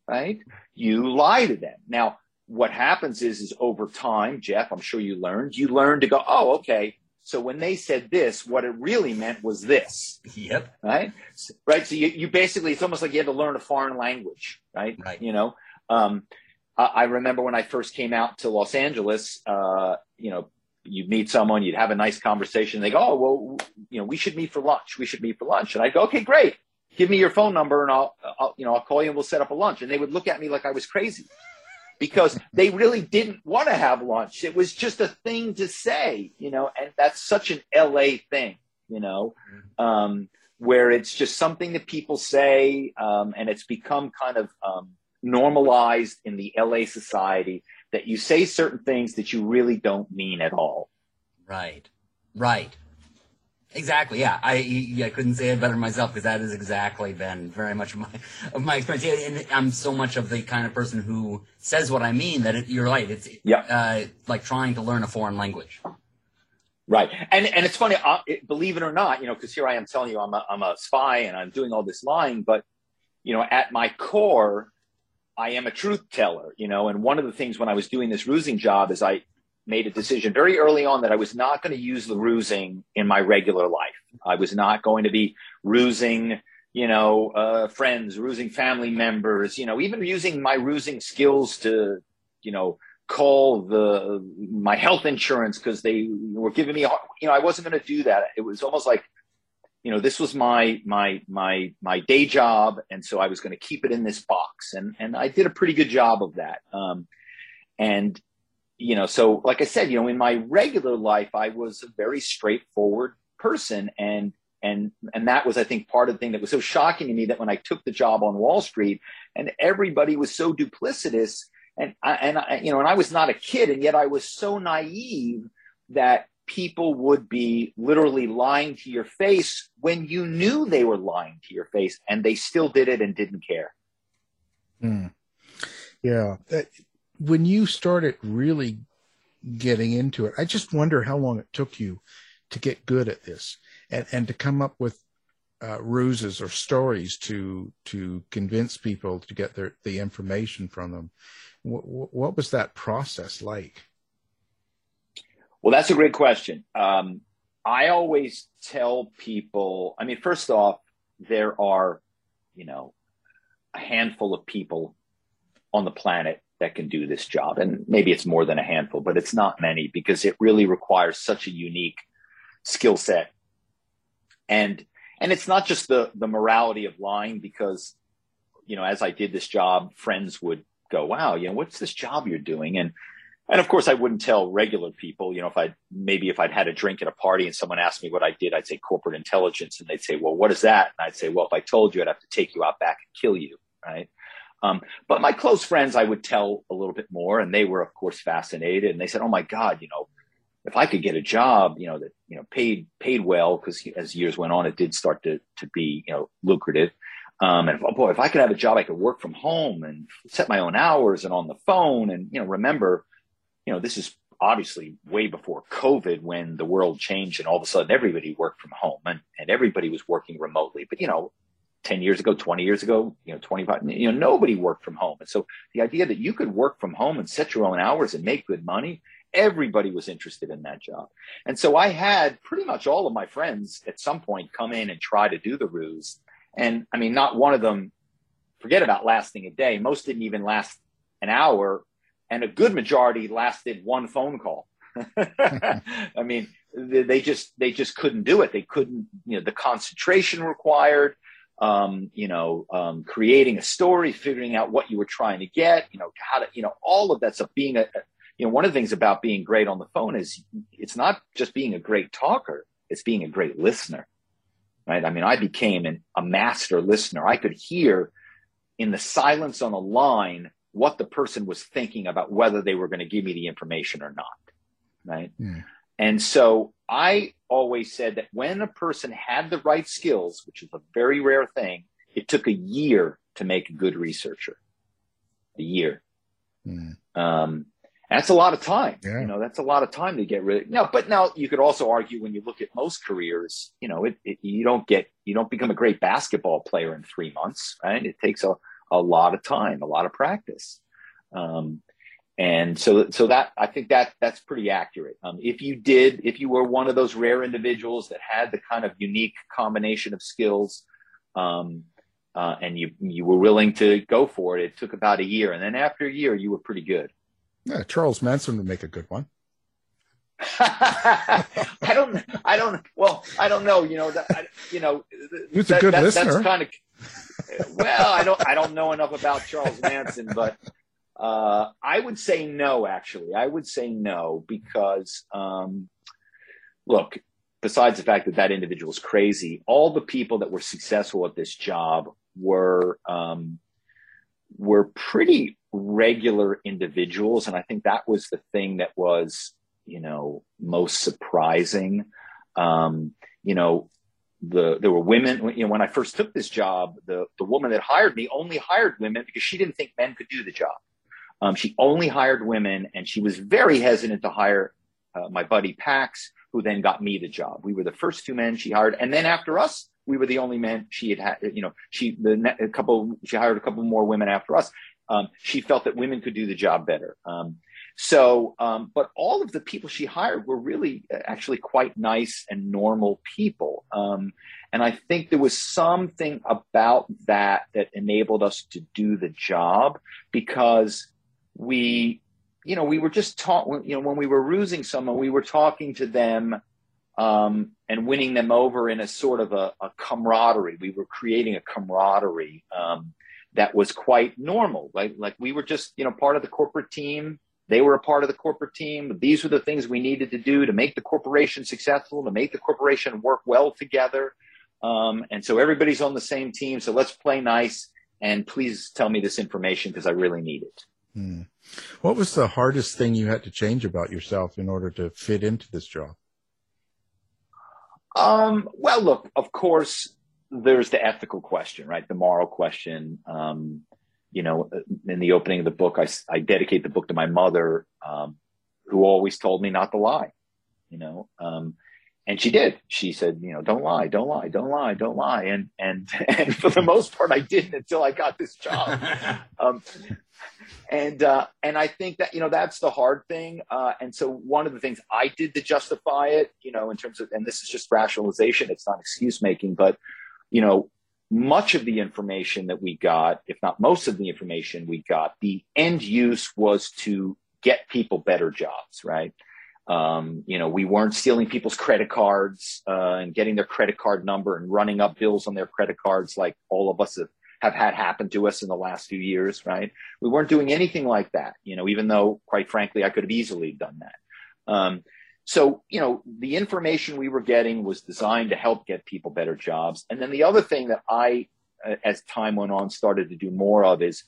right? You lie to them. Now, what happens is, is over time, Jeff, I'm sure you learned, you learn to go, oh, okay. So when they said this, what it really meant was this. Yep. Right. Right. So you, you basically, it's almost like you had to learn a foreign language, right? Right. You know, um, I, I remember when I first came out to Los Angeles, uh, you know, you'd meet someone, you'd have a nice conversation. They go, oh, well, you know, we should meet for lunch. We should meet for lunch. And I go, okay, great. Give me your phone number and I'll, I'll, you know, I'll call you and we'll set up a lunch. And they would look at me like I was crazy because they really didn't want to have lunch. It was just a thing to say, you know, and that's such an LA thing, you know, um, where it's just something that people say um, and it's become kind of um, normalized in the LA society that you say certain things that you really don't mean at all. Right. Right. Exactly. Yeah, I I couldn't say it better myself because that has exactly been very much of my of my experience. And I'm so much of the kind of person who says what I mean that it, you're right. It's yeah. Uh, like trying to learn a foreign language. Right, and and it's funny. Uh, it, believe it or not, you know, because here I am telling you I'm a I'm a spy and I'm doing all this lying, but you know, at my core, I am a truth teller. You know, and one of the things when I was doing this rusing job is I made a decision very early on that I was not going to use the rusing in my regular life. I was not going to be rusing, you know, uh, friends, rusing family members, you know, even using my rusing skills to, you know, call the my health insurance because they were giving me, you know, I wasn't going to do that. It was almost like, you know, this was my my my my day job, and so I was going to keep it in this box, and and I did a pretty good job of that. Um, and you know, so like I said, you know, in my regular life, I was a very straightforward person. And, and, and that was, I think, part of the thing that was so shocking to me that when I took the job on Wall Street and everybody was so duplicitous and I, and I, you know, and I was not a kid and yet I was so naive that people would be literally lying to your face when you knew they were lying to your face and they still did it and didn't care. Hmm. Yeah. That, when you started really getting into it, I just wonder how long it took you to get good at this and, and to come up with uh, ruses or stories to to convince people to get their the information from them. W- what was that process like? Well, that's a great question. Um, I always tell people. I mean, first off, there are, you know, a handful of people on the planet that can do this job. And maybe it's more than a handful, but it's not many because it really requires such a unique skill set. And and it's not just the the morality of lying because you know, as I did this job, friends would go, "Wow, you know, what's this job you're doing?" And and of course, I wouldn't tell regular people. You know, if I maybe if I'd had a drink at a party and someone asked me what I did, I'd say corporate intelligence, and they'd say, "Well, what is that?" And I'd say, "Well, if I told you, I'd have to take you out back and kill you." Right? Um, but my close friends, I would tell a little bit more, and they were, of course, fascinated. And they said, "Oh my God, you know, if I could get a job, you know, that you know paid paid well, because as years went on, it did start to to be you know lucrative. Um, and oh boy, if I could have a job, I could work from home and set my own hours and on the phone. And you know, remember, you know, this is obviously way before COVID when the world changed and all of a sudden everybody worked from home and, and everybody was working remotely. But you know, 10 years ago, 20 years ago, you know, 25, you know, nobody worked from home. And so the idea that you could work from home and set your own hours and make good money, everybody was interested in that job. And so I had pretty much all of my friends at some point come in and try to do the ruse. And I mean, not one of them, forget about lasting a day. Most didn't even last an hour. And a good majority lasted one phone call. [LAUGHS] I mean, they just, they just couldn't do it. They couldn't, you know, the concentration required um, you know, um, creating a story, figuring out what you were trying to get, you know, how to, you know, all of that stuff. being a, you know, one of the things about being great on the phone is it's not just being a great talker, it's being a great listener, right? I mean, I became an, a master listener. I could hear in the silence on a line what the person was thinking about whether they were going to give me the information or not, right? Yeah. And so I always said that when a person had the right skills, which is a very rare thing, it took a year to make a good researcher. A year. Mm. Um, that's a lot of time. Yeah. You know, that's a lot of time to get rid. Now, but now you could also argue when you look at most careers, you know, it, it, you don't get you don't become a great basketball player in three months, right? It takes a a lot of time, a lot of practice. Um, and so, so that I think that that's pretty accurate. Um, if you did, if you were one of those rare individuals that had the kind of unique combination of skills, um, uh, and you you were willing to go for it, it took about a year, and then after a year, you were pretty good. Yeah, Charles Manson would make a good one. [LAUGHS] I don't, I don't, well, I don't know, you know, that, I, you know, [LAUGHS] he's that, a good that, listener. That's kind of, well, I don't, I don't know enough about Charles Manson, but uh, I would say no, actually. I would say no because, um, look, besides the fact that that individual is crazy, all the people that were successful at this job were um, were pretty regular individuals, and I think that was the thing that was, you know, most surprising. Um, you know, the there were women. You know, when I first took this job, the the woman that hired me only hired women because she didn't think men could do the job. Um, she only hired women, and she was very hesitant to hire uh, my buddy Pax, who then got me the job. We were the first two men she hired, and then after us, we were the only men she had had. You know, she the a couple she hired a couple more women after us. Um, she felt that women could do the job better. Um, so, um, but all of the people she hired were really uh, actually quite nice and normal people. Um, and I think there was something about that that enabled us to do the job because we, you know, we were just talking, you know, when we were rusing someone, we were talking to them um, and winning them over in a sort of a, a camaraderie. We were creating a camaraderie um, that was quite normal. Like, like we were just, you know, part of the corporate team. They were a part of the corporate team. These were the things we needed to do to make the corporation successful, to make the corporation work well together. Um, and so everybody's on the same team. So let's play nice and please tell me this information because I really need it. Hmm. What was the hardest thing you had to change about yourself in order to fit into this job? Um, well, look, of course, there's the ethical question, right? The moral question. Um, you know, in the opening of the book, I, I dedicate the book to my mother, um, who always told me not to lie, you know, um, and she did. She said, you know, don't lie, don't lie, don't lie, don't lie. And, and, and for the most part, I didn't until I got this job. [LAUGHS] Um, and uh, and I think that you know that's the hard thing. Uh, and so one of the things I did to justify it, you know, in terms of, and this is just rationalization, it's not excuse making, but you know, much of the information that we got, if not most of the information we got, the end use was to get people better jobs, right? Um, you know, we weren't stealing people's credit cards uh, and getting their credit card number and running up bills on their credit cards like all of us have have had happen to us in the last few years, right? We weren't doing anything like that, you know, even though, quite frankly, I could have easily done that. Um, so, you know, the information we were getting was designed to help get people better jobs. And then the other thing that I, uh, as time went on, started to do more of is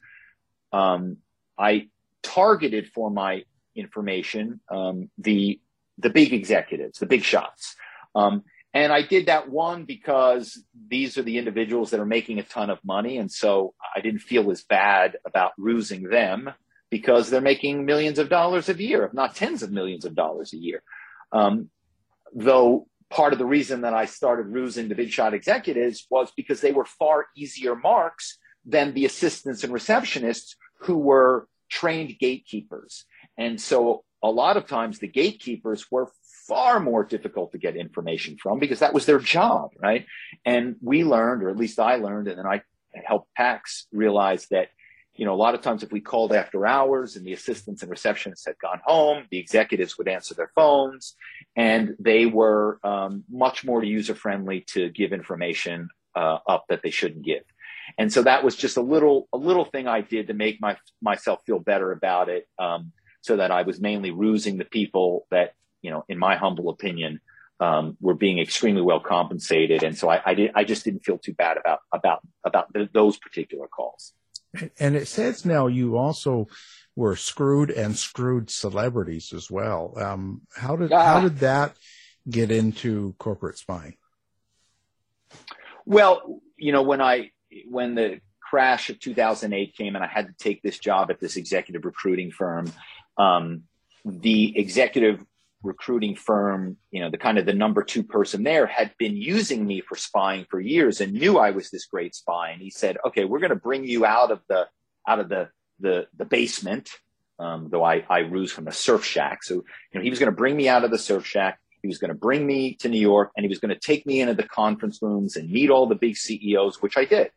um, I targeted for my information um, the the big executives, the big shots. Um, and I did that one because these are the individuals that are making a ton of money. And so I didn't feel as bad about rusing them because they're making millions of dollars a year, if not tens of millions of dollars a year. Um, though part of the reason that I started rusing the big shot executives was because they were far easier marks than the assistants and receptionists who were trained gatekeepers. And so a lot of times the gatekeepers were far more difficult to get information from because that was their job, right? And we learned, or at least I learned, and then I helped Pax realize that, you know, a lot of times if we called after hours and the assistants and receptionists had gone home, the executives would answer their phones, and they were um, much more user friendly to give information uh, up that they shouldn't give. And so that was just a little a little thing I did to make my myself feel better about it. Um, so that I was mainly rusing the people that you know, in my humble opinion, um, were being extremely well compensated, and so I, I, did. I just didn't feel too bad about about about the, those particular calls. And it says now you also were screwed and screwed celebrities as well. Um, how did Ah. how did that get into corporate spying? Well, you know, when I when the crash of 2008 came and I had to take this job at this executive recruiting firm, um, the executive recruiting firm, you know, the kind of the number two person there had been using me for spying for years and knew I was this great spy. And he said, "Okay, we're going to bring you out of the out of the the the basement." Um, though I, I ruse from a surf shack. So, you know, he was going to bring me out of the surf shack. He was going to bring me to New York and he was going to take me into the conference rooms and meet all the big CEOs, which I did.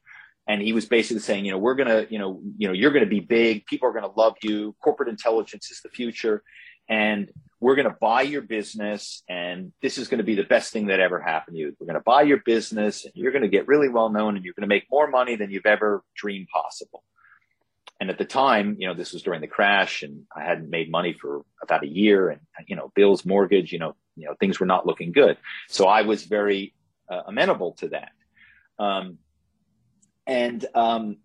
And he was basically saying, you know, we're to, you know, you know, you're to be big. People are to love you. Corporate intelligence is the future. And we're to buy your business. And this is to be the best thing that ever happened to you. We're to buy your business and you're to get really well known and you're to make more money than you've ever dreamed possible. And at the time, you know, this was during the crash and I hadn't made money for about a year and, you know, bills, mortgage, you know, you know, things were not looking good. So I was very uh, amenable to that. Um, and, um,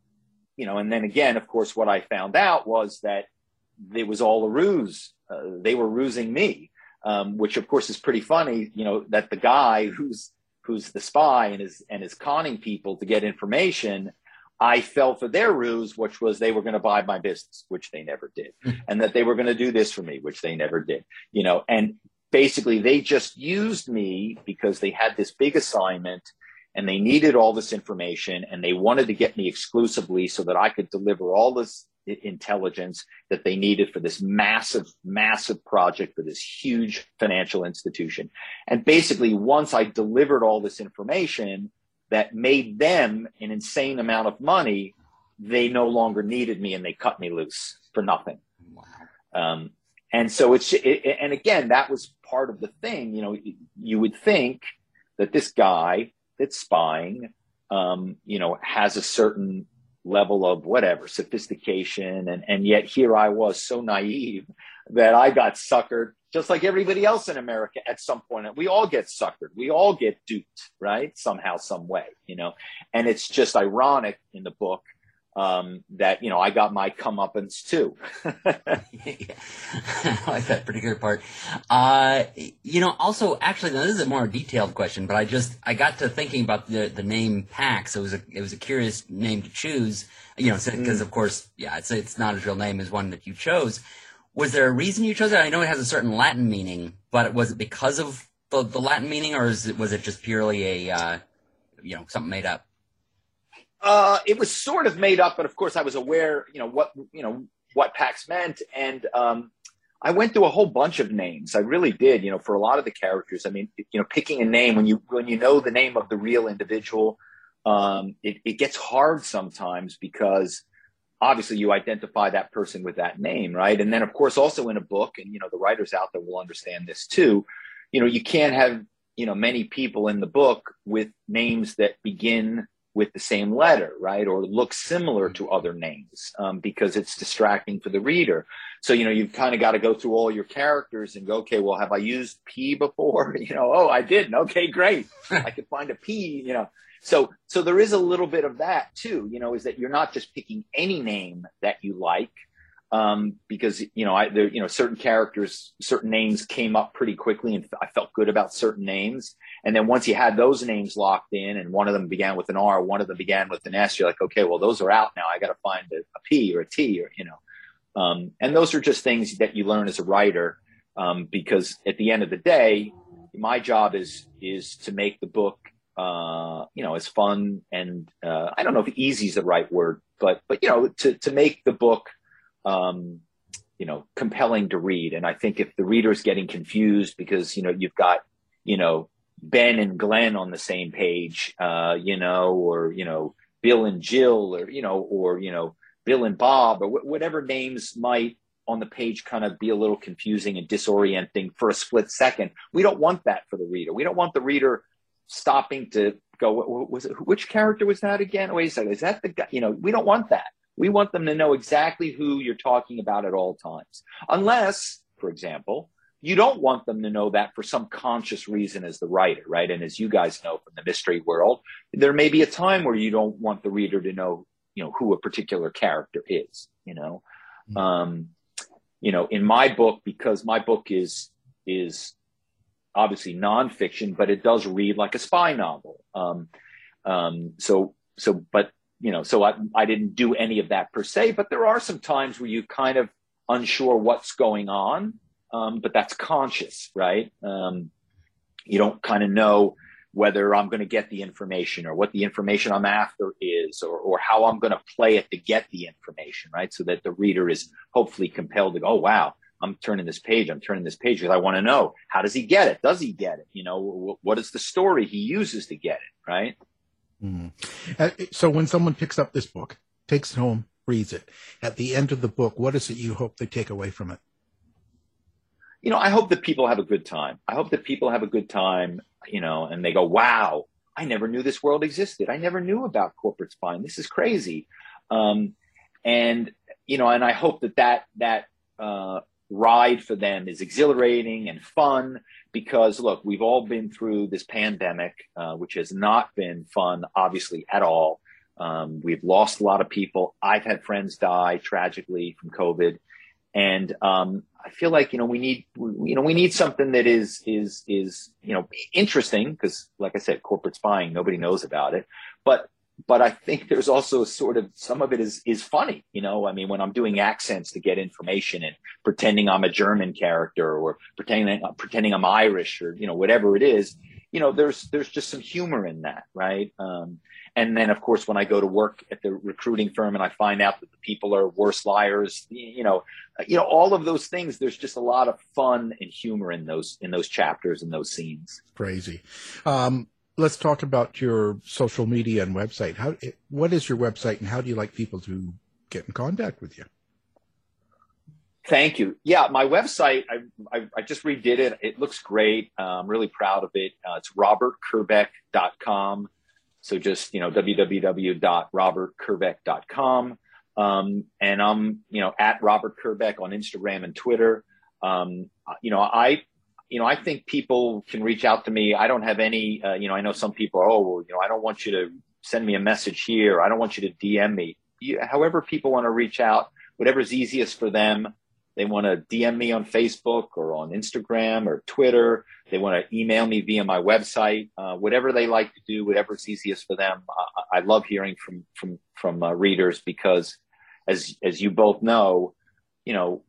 you know, and then again, of course, what I found out was that it was all a ruse. Uh, they were rusing me, um, which of course is pretty funny, you know, that the guy who's, who's the spy and is, and is conning people to get information I fell for their ruse, which was they were going to buy my business, which they never did, and that they were going to do this for me, which they never did. You know, and basically they just used me because they had this big assignment and they needed all this information and they wanted to get me exclusively so that I could deliver all this intelligence that they needed for this massive, massive project for this huge financial institution. And basically, once I delivered all this information, that made them an insane amount of money, they no longer needed me and they cut me loose for nothing. Um, and so it's, it, and again, that was part of the thing. You know, you would think that this guy that's spying, um, you know, has a certain level of whatever sophistication, and and yet here I was so naive that I got suckered just like everybody else in America at some point. We all get suckered. We all get duped, right? Somehow, some way, you know. And it's just ironic in the book um, that you know I got my comeuppance too. [LAUGHS] I like that particular part. Uh, you know, also, actually, now this is a more detailed question, but I just I got to thinking about the the name Pax. It was a it was a curious name to choose. You know, because Mm. of course, yeah, it's it's not his real name, is one that you chose. Was there a reason you chose it? I know it has a certain Latin meaning, but was it because of the, the Latin meaning, or is it was it just purely a uh, you know something made up? Uh, it was sort of made up, but of course I was aware, you know, what, you know, what PAX meant. And, um, I went through a whole bunch of names. I really did, you know, for a lot of the characters. I mean, you know, picking a name when you, when you know the name of the real individual, um, it, it gets hard sometimes because obviously you identify that person with that name, right? And then of course also in a book, and, you know, the writers out there will understand this too, you know, you can't have, you know, many people in the book with names that begin with the same letter, right? Or look similar to other names um, because it's distracting for the reader. So, you know, you've kind of got to go through all your characters and go, okay, well, have I used P [LAUGHS] before? You know, oh, I didn't. Okay, great. [LAUGHS] I could find a P, you know. So, so there is a little bit of that too, you know, is that you're not just picking any name that you like, um, because you know, I there, you know, certain characters, certain names came up pretty quickly, and I felt good about certain names. And then once you had those names locked in, and one of them began with an R, one of them began with an S, you're like, okay, well, those are out now. I got to find a, a P or a T, or you know, um, and those are just things that you learn as a writer, um, because at the end of the day, my job is is to make the book, uh, you know, as fun and uh, I don't know if easy is the right word, but but you know, to to make the book um, you know, compelling to read. And I think if the reader is getting confused because, you know, you've got, you know, Ben and Glenn on the same page, uh, you know, or, you know, Bill and Jill or, you know, or, you know, Bill and Bob or wh- whatever names might on the page kind of be a little confusing and disorienting for a split second. We don't want that for the reader. We don't want the reader stopping to go, "What- what was it, which character was that again? Wait a second. Is that the guy? You know, we don't want that. We want them to know exactly who you're talking about at all times. Unless, for example, you don't want them to know that for some conscious reason as the writer, right? And as you guys know from the mystery world, there may be a time where you don't want the reader to know, you know, who a particular character is, you know. Um, you know, in my book, because my book is is obviously nonfiction, but it does read like a spy novel. Um, um, so so, but you know, so I I didn't do any of that per se, but there are some times where you kind of unsure what's going on, um, but that's conscious, right? Um, you don't kind of know whether I'm going to get the information or what the information I'm after is or, or how I'm going to play it to get the information, right? So that the reader is hopefully compelled to go, oh, wow, I'm turning this page. I'm turning this page because I want to know how does he get it? Does he get it? You know, what is the story he uses to get it, right? Mm. So when someone picks up this book, takes it home, reads it, at the end of the book, what is it you hope they take away from it? You know, I hope that people have a good time. I hope that people have a good time you know, and they go, wow, I never knew this world existed. I never knew about corporate spying. This is crazy. Um, and, you know, and I hope that that, that, uh, ride for them is exhilarating and fun because look, we've all been through this pandemic, uh, which has not been fun, obviously at all. Um, we've lost a lot of people. I've had friends die tragically from COVID. And um, I feel like you know we need you know we need something that is is is you know interesting because like I said, corporate spying nobody knows about it, but but I think there's also sort of some of it is is funny. You know, I mean, when I'm doing accents to get information and pretending I'm a German character or pretending pretending I'm Irish or you know whatever it is, you know, there's there's just some humor in that, right? Um, and then, of course, when I go to work at the recruiting firm and I find out that the people are worse liars, you know, you know, all of those things. There's just a lot of fun and humor in those in those chapters and those scenes. Crazy. Um, let's talk about your social media and website. How what is your website and how do you like people to get in contact with you? Thank you. Yeah, my website, I, I, I, just redid it. It looks great. I'm really proud of it. Uh, it's robertkerbeck.com. So just, you know, www.robertkerbeck.com. Um, and I'm, you know, at Robert Kerbeck on Instagram and Twitter. Um, you know, I, you know, I think people can reach out to me. I don't have any, uh, you know, I know some people are, oh, well, you know, I don't want you to send me a message here. I don't want you to DM me. You, however people want to reach out, whatever's easiest for them. They want to DM me on Facebook or on Instagram or Twitter. They want to email me via my website. Uh, whatever they like to do, whatever's easiest for them. I, I love hearing from from from uh, readers because, as as you both know, you know,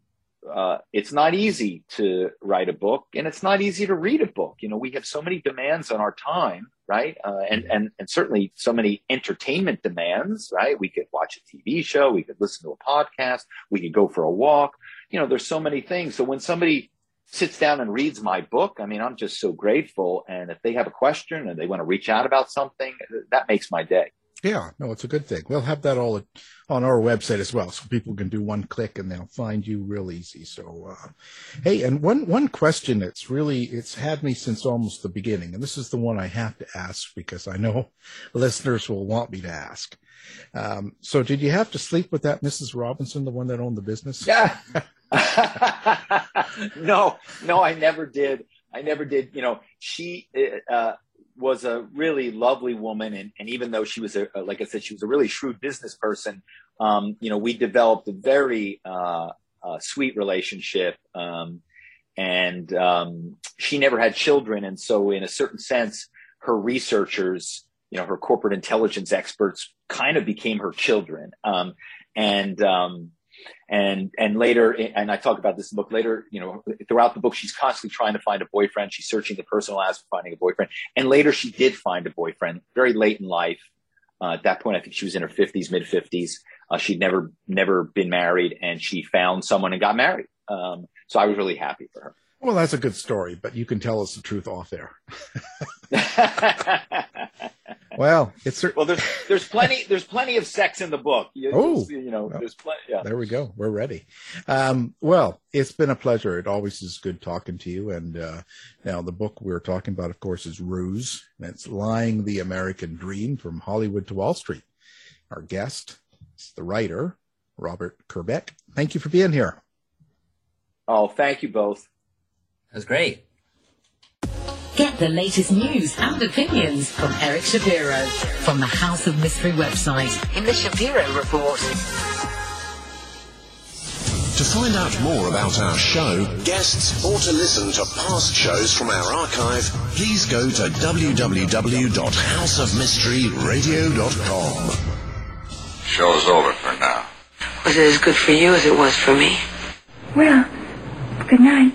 uh, it's not easy to write a book, and it's not easy to read a book. You know, we have so many demands on our time, right? Uh, and and and certainly so many entertainment demands, right? We could watch a TV show, we could listen to a podcast, we could go for a walk you know, there's so many things. So when somebody sits down and reads my book, I mean, I'm just so grateful. And if they have a question and they want to reach out about something, that makes my day. Yeah, no, it's a good thing. We'll have that all on our website as well, so people can do one click and they'll find you real easy. So, uh, hey, and one one question that's really it's had me since almost the beginning, and this is the one I have to ask because I know [LAUGHS] listeners will want me to ask. Um, so, did you have to sleep with that Mrs. Robinson, the one that owned the business? Yeah. [LAUGHS] no, no, I never did. I never did. You know, she uh, was a really lovely woman, and, and even though she was a, like I said, she was a really shrewd business person. Um, you know, we developed a very uh, uh, sweet relationship, um, and um, she never had children, and so in a certain sense, her researchers, you know, her corporate intelligence experts, kind of became her children, um, and um, and and later and i talk about this book later you know throughout the book she's constantly trying to find a boyfriend. She's searching the personal ads for finding a boyfriend. And later she did find a boyfriend very late in life. Uh, at that point i think she was in her 50s mid 50s uh, she'd never never been married and she found someone and got married. Um, so i was really happy for her well that's a good story but you can tell us the truth off air. [LAUGHS] well, it's well. There's there's plenty there's plenty of sex in the book. You, oh, you know, there's plenty. Yeah. There we go. We're ready. Um, well, it's been a pleasure. It always is good talking to you. And uh, now the book we're talking about, of course, is Ruse. That's Lying the American Dream from Hollywood to Wall Street. Our guest is the writer Robert Kerbeck. Thank you for being here. Oh, thank you both. That was great. Get the latest news and opinions from Eric Shapiro from the House of Mystery website in the Shapiro Report. To find out more about our show, guests, or to listen to past shows from our archive, please go to www.houseofmysteryradio.com. Show's over for now. Was it as good for you as it was for me? Well, good night.